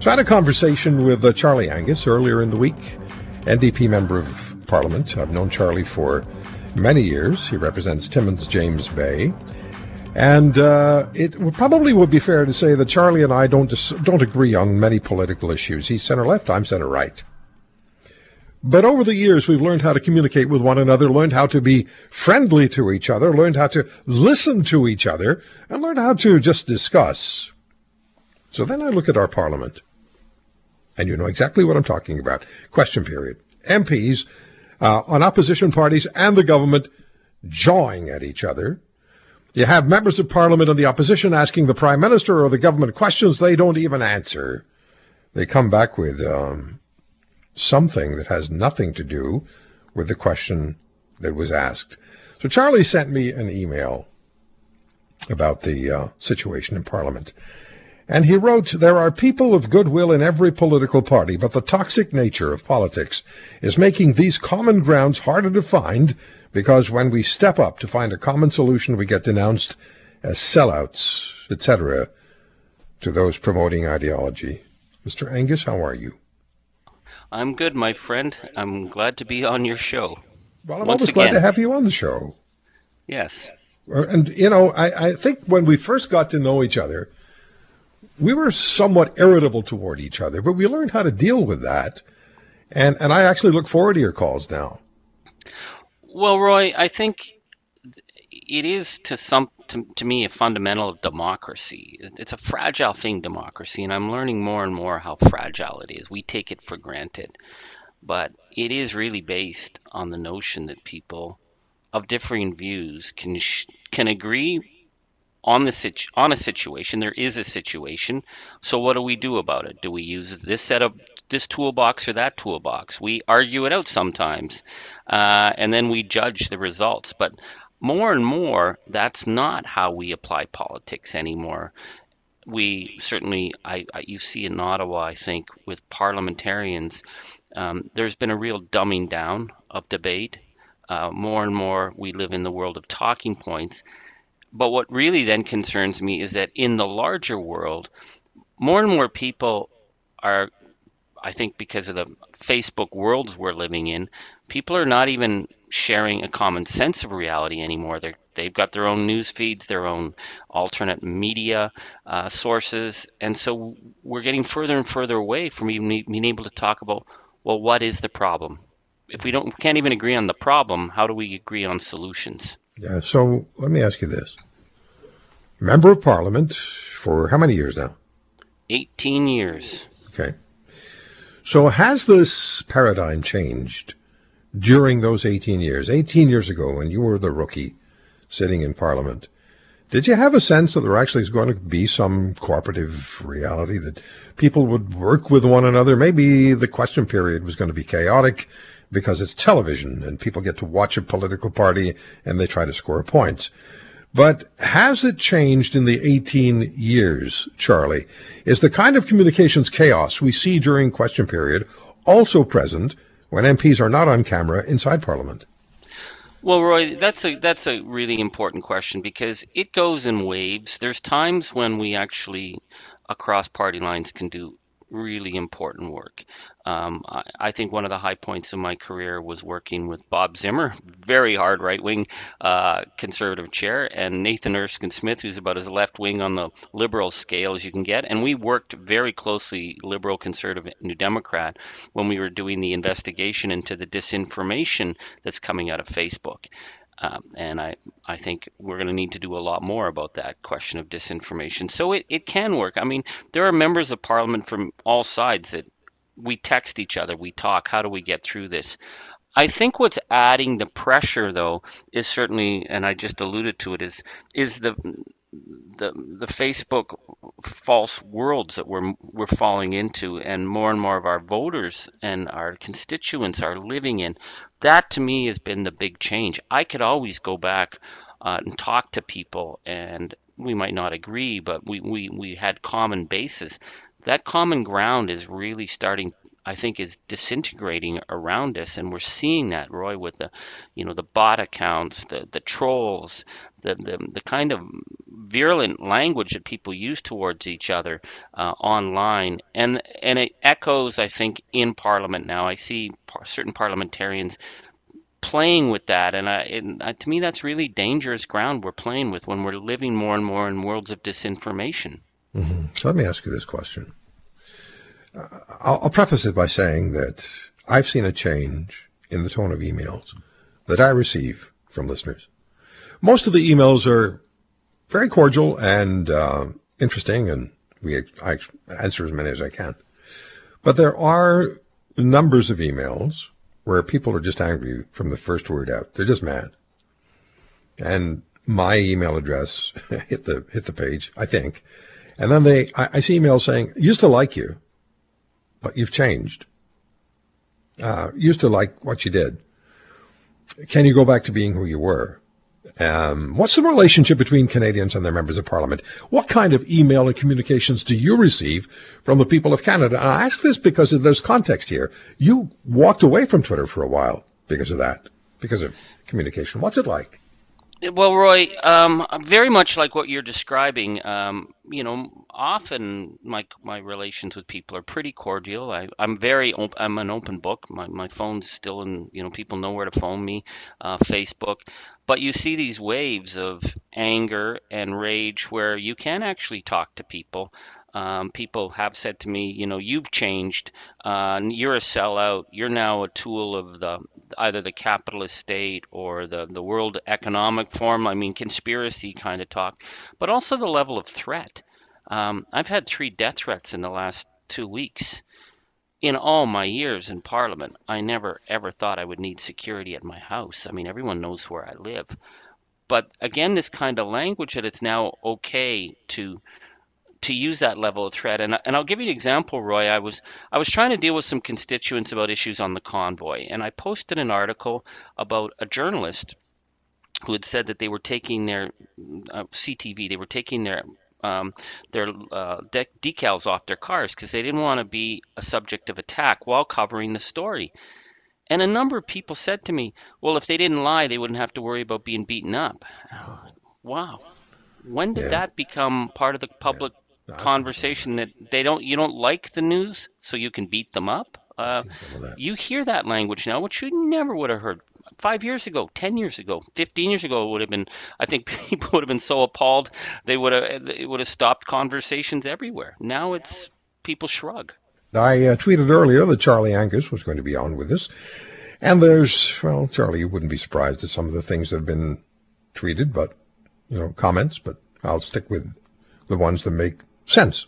So I had a conversation with uh, Charlie Angus earlier in the week, NDP Member of Parliament. I've known Charlie for many years. He represents Timmins James Bay. And uh, it probably would be fair to say that Charlie and I don't dis- don't agree on many political issues. He's center left, I'm center right. But over the years, we've learned how to communicate with one another, learned how to be friendly to each other, learned how to listen to each other, and learned how to just discuss. So then I look at our parliament, and you know exactly what I'm talking about. Question period. MPs uh, on opposition parties and the government jawing at each other you have members of parliament and the opposition asking the prime minister or the government questions they don't even answer. They come back with um, something that has nothing to do with the question that was asked. So Charlie sent me an email about the uh, situation in parliament. And he wrote, There are people of goodwill in every political party, but the toxic nature of politics is making these common grounds harder to find because when we step up to find a common solution, we get denounced as sellouts, etc., to those promoting ideology. Mr. Angus, how are you? I'm good, my friend. I'm glad to be on your show. Well, I'm Once always again. glad to have you on the show. Yes. And, you know, I, I think when we first got to know each other, we were somewhat irritable toward each other, but we learned how to deal with that. And, and I actually look forward to your calls now. Well, Roy, I think it is to some to, to me a fundamental of democracy. It's a fragile thing, democracy, and I'm learning more and more how fragile it is. We take it for granted, but it is really based on the notion that people of differing views can can agree on the situ- on a situation. There is a situation. So what do we do about it? Do we use this set of this toolbox or that toolbox. We argue it out sometimes, uh, and then we judge the results. But more and more, that's not how we apply politics anymore. We certainly, I, I you see in Ottawa, I think, with parliamentarians, um, there's been a real dumbing down of debate. Uh, more and more, we live in the world of talking points. But what really then concerns me is that in the larger world, more and more people are I think because of the Facebook worlds we're living in, people are not even sharing a common sense of reality anymore. They're, they've got their own news feeds, their own alternate media uh, sources, and so we're getting further and further away from even being able to talk about, well, what is the problem? If we don't can't even agree on the problem, how do we agree on solutions? Yeah. So let me ask you this: Member of Parliament for how many years now? Eighteen years. Okay. So has this paradigm changed during those 18 years? 18 years ago, when you were the rookie sitting in Parliament, did you have a sense that there actually is going to be some cooperative reality that people would work with one another? Maybe the question period was going to be chaotic because it's television and people get to watch a political party and they try to score points. But has it changed in the 18 years, Charlie? Is the kind of communications chaos we see during question period also present when MPs are not on camera inside Parliament? Well, Roy, that's a that's a really important question because it goes in waves. There's times when we actually across party lines can do really important work. Um, I, I, think one of the high points of my career was working with Bob Zimmer, very hard right wing uh, conservative chair, and Nathan Erskine Smith, who's about as left wing on the liberal scale as you can get. And we worked very closely, liberal, conservative, New Democrat, when we were doing the investigation into the disinformation that's coming out of Facebook. Um, and I, I think we're going to need to do a lot more about that question of disinformation. So it, it can work. I mean, there are members of parliament from all sides that we text each other, we talk, how do we get through this? I think what's adding the pressure, though, is certainly, and I just alluded to it, is is the the the Facebook false worlds that we're we're falling into, and more and more of our voters and our constituents are living in. That to me has been the big change. I could always go back uh, and talk to people, and we might not agree, but we, we, we had common basis. That common ground is really starting I think is disintegrating around us, and we're seeing that, Roy, with the, you know, the bot accounts, the the trolls, the the, the kind of virulent language that people use towards each other uh, online, and and it echoes, I think, in Parliament now. I see par- certain parliamentarians playing with that, and, I, and uh, to me, that's really dangerous ground we're playing with when we're living more and more in worlds of disinformation. Mm-hmm. So let me ask you this question. I'll, I'll preface it by saying that I've seen a change in the tone of emails that I receive from listeners. Most of the emails are very cordial and uh, interesting, and we I answer as many as I can. But there are numbers of emails where people are just angry from the first word out. They're just mad. And my email address hit the hit the page, I think. And then they I, I see emails saying, used to like you but you've changed. Uh, used to like what you did. Can you go back to being who you were? Um, what's the relationship between Canadians and their members of parliament? What kind of email and communications do you receive from the people of Canada? And I ask this because there's context here. You walked away from Twitter for a while because of that, because of communication. What's it like? Well, Roy, um, very much like what you're describing. Um, you know, often my my relations with people are pretty cordial. I, I'm very op- I'm an open book. My my phone's still in. You know, people know where to phone me. Uh, Facebook, but you see these waves of anger and rage where you can actually talk to people. Um, people have said to me, you know, you've changed. Uh, you're a sellout. You're now a tool of the either the capitalist state or the the World Economic Forum. I mean, conspiracy kind of talk, but also the level of threat. Um, I've had three death threats in the last two weeks. In all my years in Parliament, I never ever thought I would need security at my house. I mean, everyone knows where I live. But again, this kind of language that it's now okay to to use that level of threat. And, and I'll give you an example, Roy. I was I was trying to deal with some constituents about issues on the convoy, and I posted an article about a journalist who had said that they were taking their uh, CTV, they were taking their um, their uh, de- decals off their cars because they didn't want to be a subject of attack while covering the story. And a number of people said to me, "Well, if they didn't lie, they wouldn't have to worry about being beaten up." Wow. When did yeah. that become part of the public conversation that they don't you don't like the news so you can beat them up. Uh, you hear that language now which you never would have heard five years ago ten years ago 15 years ago it would have been i think people would have been so appalled they would have it would have stopped conversations everywhere. Now it's people shrug. I uh, tweeted earlier that charlie angus was going to be on with us and there's well charlie you wouldn't be surprised at some of the things that have been tweeted but you know comments but i'll stick with the ones that make sense.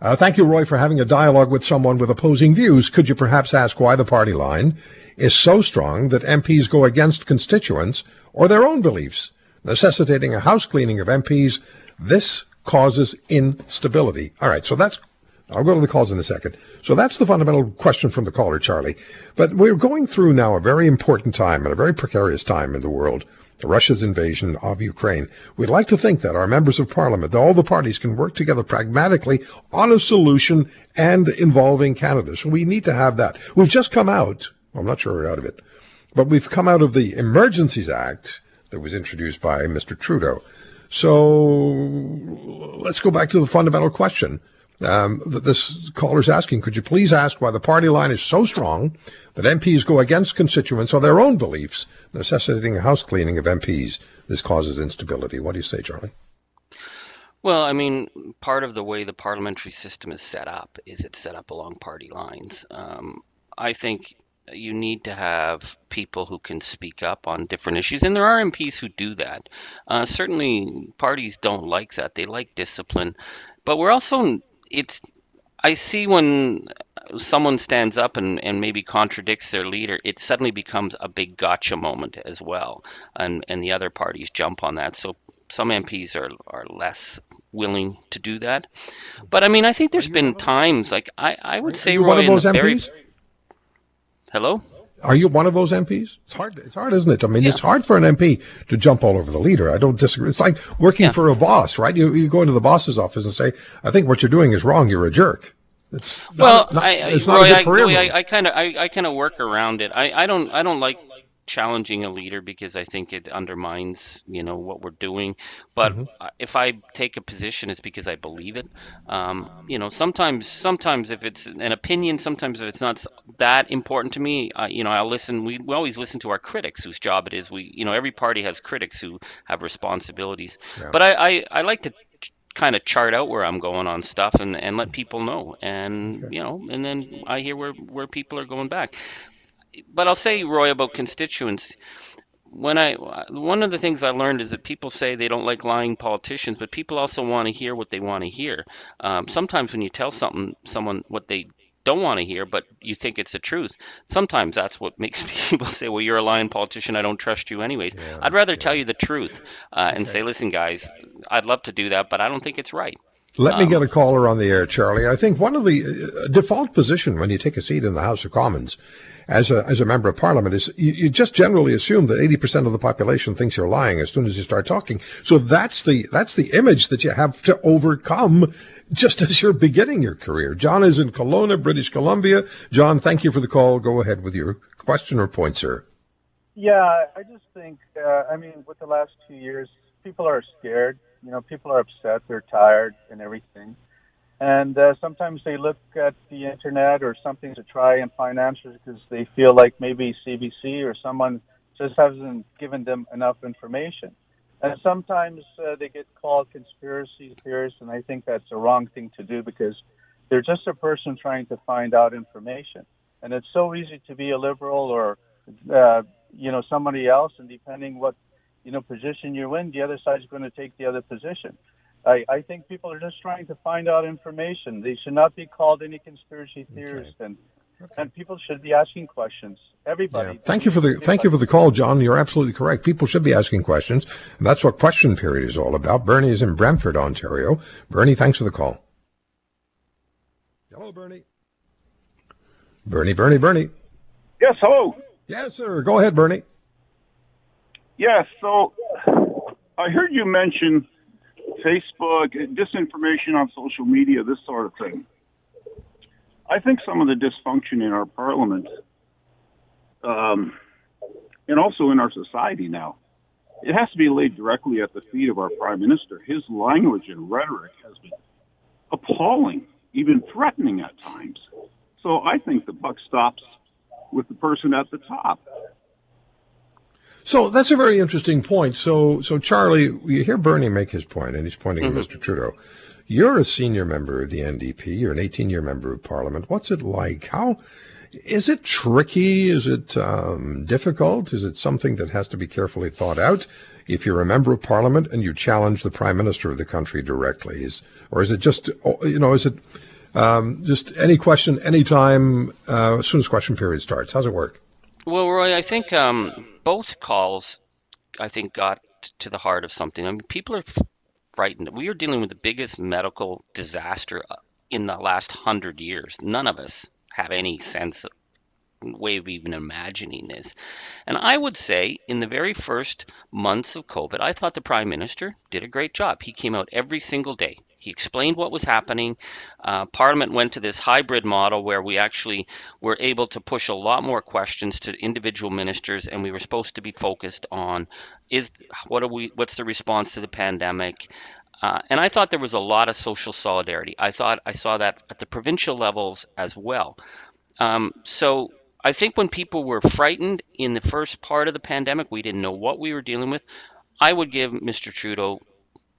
Uh, thank you, Roy, for having a dialogue with someone with opposing views. Could you perhaps ask why the party line is so strong that MPs go against constituents or their own beliefs, necessitating a house cleaning of MPs? This causes instability. All right, so that's I'll go to the calls in a second. So that's the fundamental question from the caller, Charlie. But we're going through now a very important time and a very precarious time in the world Russia's invasion of Ukraine. We'd like to think that our members of parliament, that all the parties can work together pragmatically on a solution and involving Canada. So we need to have that. We've just come out, I'm not sure we're out of it, but we've come out of the Emergencies Act that was introduced by Mr. Trudeau. So let's go back to the fundamental question um, that this caller's asking. Could you please ask why the party line is so strong that MPs go against constituents or their own beliefs, necessitating a house cleaning of MPs? This causes instability. What do you say, Charlie? Well, I mean, part of the way the parliamentary system is set up is it's set up along party lines. Um, I think you need to have people who can speak up on different issues, and there are MPs who do that. Uh, certainly, parties don't like that; they like discipline, but we're also it's I see when someone stands up and, and maybe contradicts their leader, it suddenly becomes a big gotcha moment as well, and and the other parties jump on that. So some MPs are are less willing to do that, but I mean, I think there's been times like I I would say Roy one of those the very MPs? hello. Are you one of those MPs? It's hard. It's hard, isn't it? I mean, it's hard for an MP to jump all over the leader. I don't disagree. It's like working Yeah. for a boss, right? You you go into the boss's office and say, "I think what you're doing is wrong. You're a jerk." It's Well, not- I, it's not a good I, career Roy. I, I kind of, I, I kind of work around it. I, I don't, I don't like challenging a leader because I think it undermines, you know, what we're doing. But Mm-hmm. if I take a position, it's because I believe it. Um, you know, sometimes, sometimes if it's an opinion, sometimes if it's not that important to me, uh, you know, I'll listen. We, we always listen to our critics, whose job it is. We, you know, every party has critics who have responsibilities. But I, I, I like to kind of chart out where I'm going on stuff and, and let people know. And you know, and then I hear where where people are going back. But I'll say, Roy, about constituents. When I one of the things I learned is that people say they don't like lying politicians, but people also want to hear what they want to hear. Um, sometimes when you tell something someone what they don't want to hear, but you think it's the truth. Sometimes that's what makes people say, "Well, you're a lying politician. I don't trust you, anyways." I'd rather tell you the truth uh, and say, "Listen, guys, I'd love to do that, but I don't think it's right." Let Um, me get a caller on the air, Charlie. I think one of the uh, default position when you take a seat in the House of Commons as a, as a member of parliament is you, you just generally assume that 80% of the population thinks you're lying as soon as you start talking. So that's the, that's the image that you have to overcome just as you're beginning your career. John is in Kelowna, British Columbia. John, thank you for the call. Go ahead with your question or point, sir. Yeah, I just think, uh, I mean, with the last two years, people are scared. You know, people are upset, they're tired, and everything. And uh, sometimes they look at the internet or something to try and find answers because they feel like maybe CBC or someone just hasn't given them enough information. And sometimes uh, they get called conspiracy theorists, and I think that's a wrong thing to do because they're just a person trying to find out information. And it's so easy to be a liberal or, uh, you know, somebody else, and depending what, you know, position you're in, the other side's going to take the other position. I, I think people are just trying to find out information. They should not be called any conspiracy theorists, and and people should be asking questions. Everybody. Thank you for the thank you for the call, John. You're absolutely correct. People should be asking questions, and that's what question period is all about. Bernie is in Brantford, Ontario. Bernie, thanks for the call. Hello, Bernie. Bernie, Bernie, Bernie. Yes, hello. Yes, sir. Go ahead, Bernie. Yes, so I heard you mention Facebook, disinformation on social media, this sort of thing. I think some of the dysfunction in our parliament, um, and also in our society now, it has to be laid directly at the feet of our prime minister. His language and rhetoric has been appalling, even threatening at times. So I think the buck stops with the person at the top. So that's a very interesting point. So, so Charlie, you hear Bernie make his point, and he's pointing at Mr. Trudeau. You're a senior member of the NDP. You're an 18-year member of Parliament. What's it like? How is it tricky? Is it um, difficult? Is it something that has to be carefully thought out? If you're a member of Parliament and you challenge the Prime Minister of the country directly, is or is it just you know is it um, just any question, anytime, uh, as soon as question period starts? How's it work? Well, Roy, I think um, both calls, I think, got to the heart of something. I mean, people are frightened. We are dealing with the biggest medical disaster uh, in the last hundred years. None of us have any sense of way of even imagining this. And I would say in the very first months of COVID, I thought the prime minister did a great job. He came out every single day. He explained what was happening. Uh, Parliament went to this hybrid model where we actually were able to push a lot more questions to individual ministers, and we were supposed to be focused on is what are we what's the response to the pandemic, uh, and I thought there was a lot of social solidarity. I thought I saw that at the provincial levels as well. Um, so I think when people were frightened in the first part of the pandemic, we didn't know what we were dealing with. I would give Mr. Trudeau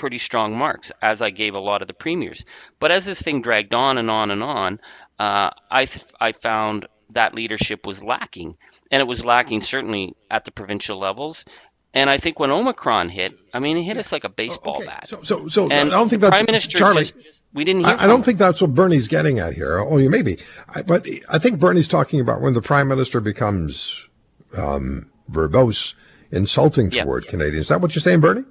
pretty strong marks, as I gave a lot of the premiers. But as this thing dragged on and on and on, uh, I I found that leadership was lacking, and it was lacking certainly at the provincial levels. And I think when Omicron hit, I mean, it hit us like a baseball Okay, bat. So, so, so And I don't think that's Prime Minister Charlie. just- We didn't hear. I, I don't think that's what Bernie's getting at here. Oh, you maybe, I, but I think Bernie's talking about when the prime minister becomes um, verbose, insulting Yeah. toward Canadians. Is that what you're saying, Bernie?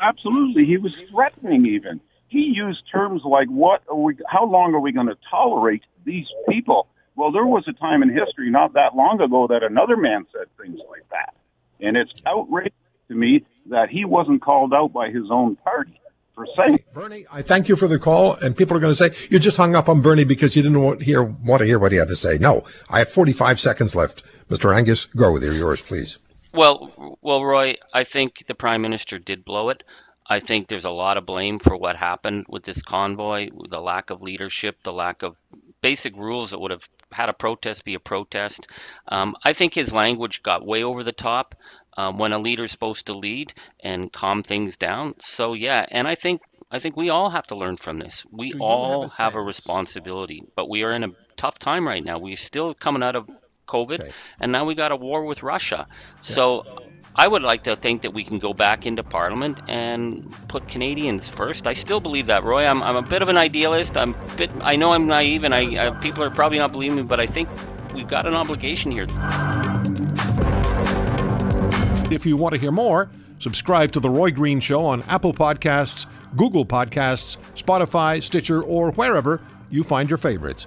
Absolutely. He was threatening even. He used terms like, what are we, how long are we going to tolerate these people? Well, there was a time in history not that long ago that another man said things like that. And it's outrageous to me that he wasn't called out by his own party for saying Bernie, I thank you for the call. And people are going to say you just hung up on Bernie because you didn't want, hear, want to hear what he had to say. No, I have 45 seconds left. Mr. Angus, go with your yours, please. Well, well, Roy, I think the prime minister did blow it. I think there's a lot of blame for what happened with this convoy, the lack of leadership, the lack of basic rules that would have had a protest be a protest. Um, I think his language got way over the top um, when a leader's supposed to lead and calm things down. So yeah, and I think I think we all have to learn from this. We all have a have a responsibility, but we are in a tough time right now. We're still coming out of COVID, Okay. and now we got a war with Russia. So I would like to think that we can go back into Parliament and put Canadians first. I still believe that, Roy. I'm, I'm a bit of an idealist. I'm a bit. I know I'm naive, and I, I people are probably not believing me, but I think we've got an obligation here. If you want to hear more, subscribe to The Roy Green Show on Apple Podcasts, Google Podcasts, Spotify, Stitcher, or wherever you find your favorites.